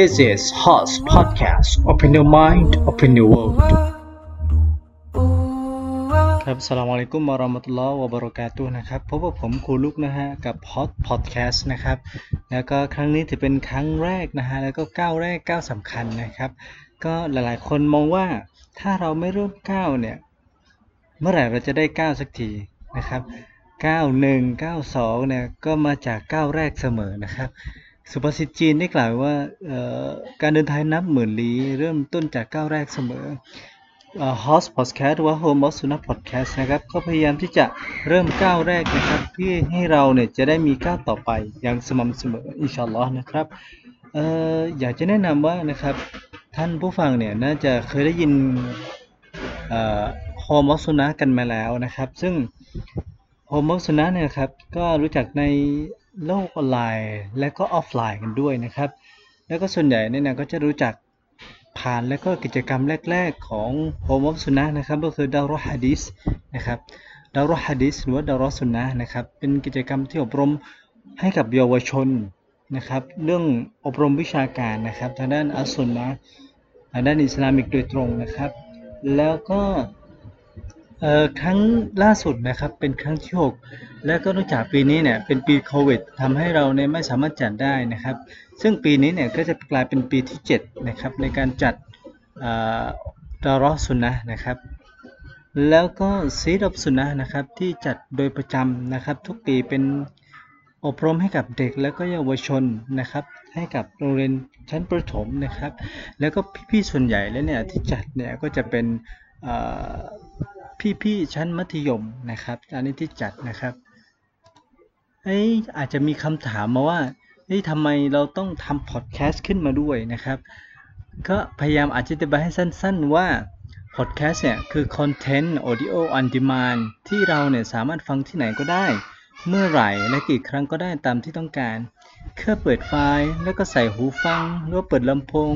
This is Hots Podcast Open your mind Open your world ครับสลามอะลัยกุมวะเรามะตุลลอฮ์วะบะเราะกาตุนะครับพบกับผมครูลุกนะฮะ กับ Hot Podcast นะครับ แล้วก็ครั้งนี้ถือเป็นครั้งแรกนะฮะ แล้วก็ก้าวแรกก้าวสำคัญนะครับ ก็หลายๆ คนมองว่าถ้าเราไม่เริ่มก้าวเนี่ย เมื่อไหร่เราจะได้ก้าวสักทีนะครับก้าวหนึ่งก้าวสองเนี่ย ก็มาจากก้าวแรกเสมอนะครับ สุภาษิตจีนได้กล่าวว่าการเดินทางนับหมื่นลี้เริ่มต้นจากก้าวแรกเสมอ HOS พอดแคสต์หรือว่า Home of Sunnah พอดแคสต์นะครับก็พยายามที่จะเริ่มก้าวแรกนะครับเพื่อให้เราเนี่ยจะได้มีก้าวต่อไปอย่างสม่ำเสมออินชาอัลลอฮ์นะครับเอ่ออยากจะแนะนำว่านะครับท่านผู้ฟังเนี่ยน่าจะเคยได้ยินเอ่อ Home of Sunnah กันมาแล้วนะครับ ซึ่งHome of Sunnah เนี่ยครับก็รู้จักใน โลกออนไลน์ และก็ออฟไลน์กันด้วยนะครับ แล้วก็ส่วนใหญ่เนี่ยนะก็จะรู้จักผ่านและก็กิจกรรมแรก ๆ ของ Home of Sunnah นะครับก็คือดาวรฮะดิษนะครับดาวรฮะดิษหรือว่าดาวรสุนนะนะครับเป็นกิจกรรมที่อบรมให้กับเยาวชนนะครับ เรื่องอบรมวิชาการนะครับทางด้านอัสสุนนะทางด้าน Islamic โดยตรงนะครับ แล้วก็ เอ่อครั้งล่าสุดนะครับเป็นครั้งที่6แล้วก็นองจากปีนี้เนี่ยเป็นปีโควิดทำให้เราเนี่ยไม่สามารถจัดได้นะครับ ซึ่งปีนี้เนี่ยก็จะกลายเป็นปีที่7นะครับในการจัดดารอสุนนะนะครับแล้วก็ซีดอบสุนนะนะครับที่จัดโดยประจำนะครับ ทุกปีเป็นอบรมให้กับเด็กแล้วก็เยาวชนนะครับ ให้กับโรงเรียนชั้นประถมนะครับ แล้วก็พี่ๆส่วนใหญ่แล้วเนี่ยที่จัดเนี่ยก็จะเป็นเอ่อ พี่ๆชั้นมัธยมนะครับ อันนี้ที่จัดนะครับเอ้ยอาจจะมีคำถามมาว่าเฮ้ทำไมเราต้องทำพอดแคสต์ขึ้นมาด้วยนะครับ ก็พยายามอธิบายให้สั้นๆว่าพอดแคสต์เนี่ยคือคอนเทนต์ audio on demand ที่เราเนี่ยสามารถฟังที่ไหนก็ได้ เมื่อไหร่และกี่ครั้งก็ได้ตามที่ต้องการแค่เปิดไฟล์แล้วก็ใส่หูฟังหรือเปิดลำโพง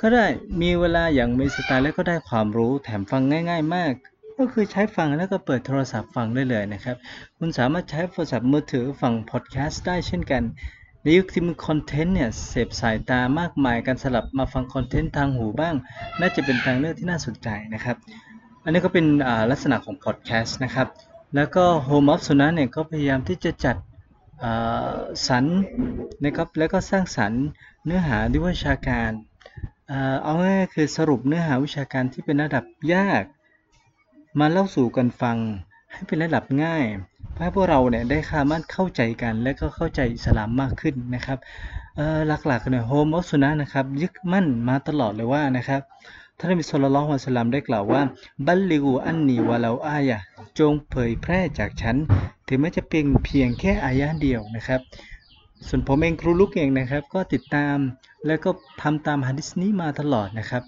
ก็ได้มีเวลาอย่างมีสไตล์แล้วก็ได้ความรู้แถมฟังง่าย ๆ มาก ก็คือใช้ฟังแล้วก็เปิดโทรศัพท์ฟังได้เลยนะครับ คุณสามารถใช้โทรศัพท์มือถือฟังพอดแคสต์ได้เช่นกันในยุคที่มีคอนเทนต์เนี่ยเสพสายตามากมายการสลับมาฟังคอนเทนต์ทางหูบ้าง น่าจะเป็นทางเลือกที่น่าสนใจนะครับ อันนี้ก็เป็นลักษณะของพอดแคสต์นะครับ แล้วก็ Home of สุนัเนี่ยก็พยายามที่จะจัดสรรนะครับแล้วก็สร้างสรรค์เนื้อหาด้วยวิชาการ เอาง่ายๆคือสรุปเนื้อหาวิชาการที่เป็นระดับยาก มาเล่าสู่กันฟังให้เป็นระดับง่ายเพื่อให้พวกเราเนี่ยได้สามารถเข้าใจกัน และก็เข้าใจอิสลามมากขึ้นนะครับหลักๆเนี่ยโฮมอสุนะนะครับยึดมั่นมาตลอดเลยว่านะครับท่านนบีสุลต่านละฮ์สลามได้กล่าวว่า บัลลิกูอันนีวะลาอายะจงเผยแพร่จากฉัน ถึงแม้จะเป็นเพียงแค่อายะเดียวนะครับ ส่วนผมเองครูลุกเองนะครับ ก็ติดตามแล้วก็ทำตามฮะดิษนี้มาตลอดนะครับ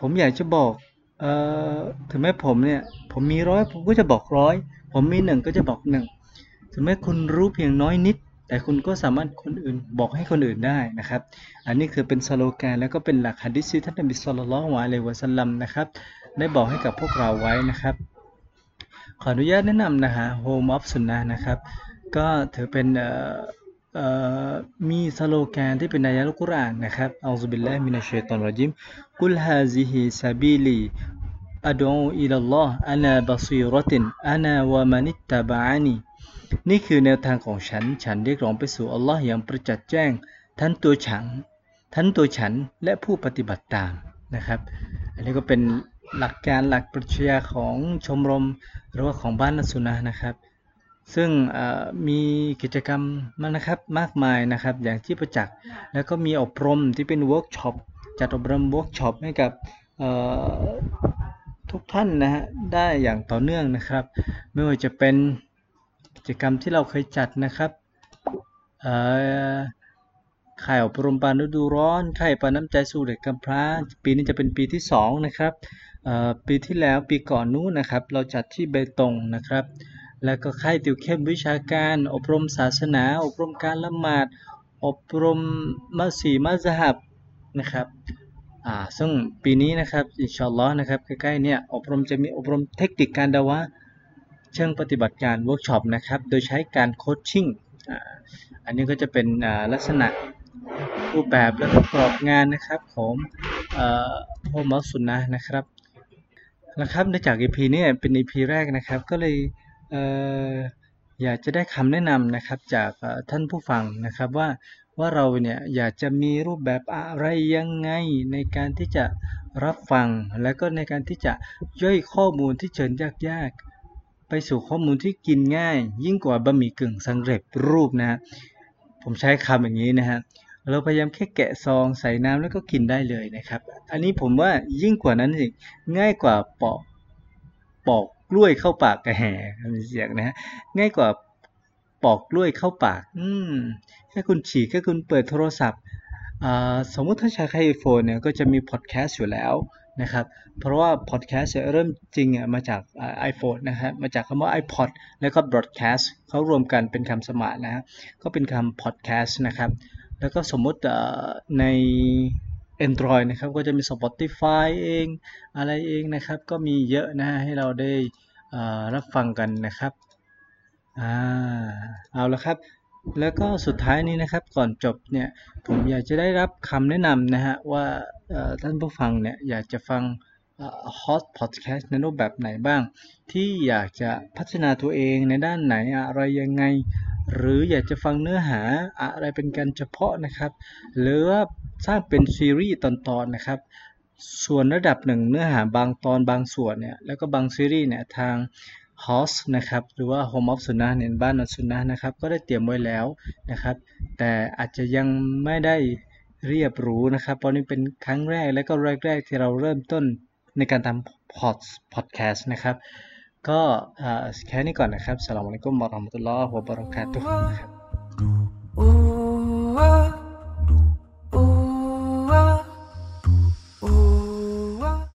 ผมอยากจะบอก เอ่อถึงแม้ผมเนี่ย ผมมีร้อยผมก็จะบอกร้อยผมมีหนึ่งก็จะบอกหนึ่งถึงแม้คุณรู้เพียงน้อยนิด แต่คุณก็สามารถคนอื่นบอกให้คนอื่นได้นะครับ อันนี้คือเป็นสโลแกนแล้วก็เป็นหลักฮะดิษที่ท่านนบีصلى الله عليه وسلمนะครับ ได้บอกให้กับพวกเราไว้นะครับ ขออนุญาตแนะนำนะฮะ Home of Sunnah นะครับ ก็ถือเป็น มีสโลแกนที่เป็นในอัลกุรอานนะครับأعوذ بالله من الشيطان الرجيم قل هذه سبيلي أدعو إلى الله على بصيرة أنا ومن اتبعنيนี่คือแนวทางของฉัน ฉันเรียกร้องไปสู่อัลลอฮ์อย่างประจักษ์แจ้ง ทั้งตัวฉัน ทั้งตัวฉันและผู้ปฏิบัติตามนะครับ อันนี้ก็เป็นหลักการหลักปรัชญาของชมรมหรือว่าของบ้านอัสสุนนะนะครับ ซึ่งมีกิจกรรมมานะครับมากมายนะครับ อย่างที่ประจักษ์แล้วก็มีอบรมที่เป็นเวิร์กช็อปจัดอบรมเวิร์กช็อปให้กับทุกท่านนะฮะได้อย่างต่อเนื่องนะครับ ไม่ว่าจะเป็นกิจกรรมที่เราเคยจัดนะครับข่ายอบรมปานฤดูร้อนข่ายปานน้ำใจสู่เด็กกำพร้า ปีนี้จะเป็นปีที่ 2 นะครับปีที่แล้วปีก่อนนู้นนะครับ เราจัดที่เบตงนะครับ แล้วก็ค่ายติวเข้มวิชาการ อบรมศาสนา อบรมการละหมาด อบรมมัสีมัสฮับนะครับอ่าซึ่งปีนี้นะครับอินชาอัลลอฮ์นะครับใกล้ๆเนี่ยอบรมจะมีอบรมเทคนิคการดาวะเชิงปฏิบัติการเวิร์กช็อปนะครับโดยใช้การ coaching อันนี้ก็จะเป็นลักษณะรูปแบบและก็กรอบงานนะครับของ Home of Sunnah นะครับนะครับในจาก EP นี้เป็น EP แรกนะครับก็เลย เอออยากจะได้คำแนะนำนะครับจากท่านผู้ฟังนะครับว่า ว่าเราเนี่ยอยากจะมีรูปแบบอะไรยังไงในการที่จะรับฟัง และก็ในการที่จะย่อยข้อมูลที่เชิญยากๆ ไปสู่ข้อมูลที่กินง่าย ยิ่งกว่าบะหมี่กึ่งสำเร็จรูปนะผมใช้คำอย่างนี้นะฮะเราพยายามแค่แกะซองใส่น้ำแล้วก็กินได้เลยนะครับ อันนี้ผมว่ายิ่งกว่านั้นอีกง่ายกว่าปอกปอก กล้วยเข้าปากกระแห่มีเสียงนะฮะง่ายกว่าปอกกล้วยเข้าปาก อืมแค่คุณฉีกแค่คุณเปิดโทรศัพท์สมมุติถ้าใช้ไอโฟนเนี่ยก็จะมีพอดแคสต์อยู่แล้วนะครับ เพราะว่าพอดแคสต์เริ่มจริงมาจาก iPhone นะครับ มาจากคำว่า iPod แล้วก็ broadcast เขารวมกันเป็นคำสมานนะฮะก็เป็นคำ podcast นะครับ แล้วก็สมมติใน Android นะครับก็จะมี Spotify เองอะไรเองนะครับก็มีเยอะนะให้เราได้รับฟังกันนะครับอ่าเอาละครับ แล้วก็สุดท้ายนี้นะครับก่อนจบเนี่ยผมอยากจะได้รับคำแนะนำนะฮะว่าท่านผู้ฟังเนี่ยอยากจะฟัง Hot Podcast ในรูปแบบไหนบ้าง ที่อยากจะพัฒนาตัวเองในด้านไหนอะไรยังไง หรืออยากจะฟังเนื้อหาอะไรเป็นการเฉพาะนะครับ หรือว่า สร้างเป็นซีรีส์ตอนๆนะครับ ส่วนระดับหนึ่งเนื้อหาบางตอนบางส่วนเนี่ยแล้วก็บางซีรีส์เนี่ยทาง h o s นะครับหรือว่า Home of สุนัขเนี่ยบ้านนสุนัขนะครับก็ได้เตรียมไว้แล้วนะครับ แต่อาจจะยังไม่ได้เรียบรู้นะครับเพราะนี่เป็นครั้งแรกและก็แรกๆที่เราเริ่มต้นในการทำพอดพอดแคสต์นะครับ ก็แค่นี้ก่อนนะครับสลามอะลัยกุมบารอมตุลลอฮ์วะบะเราะกาตุฮ์นะครับ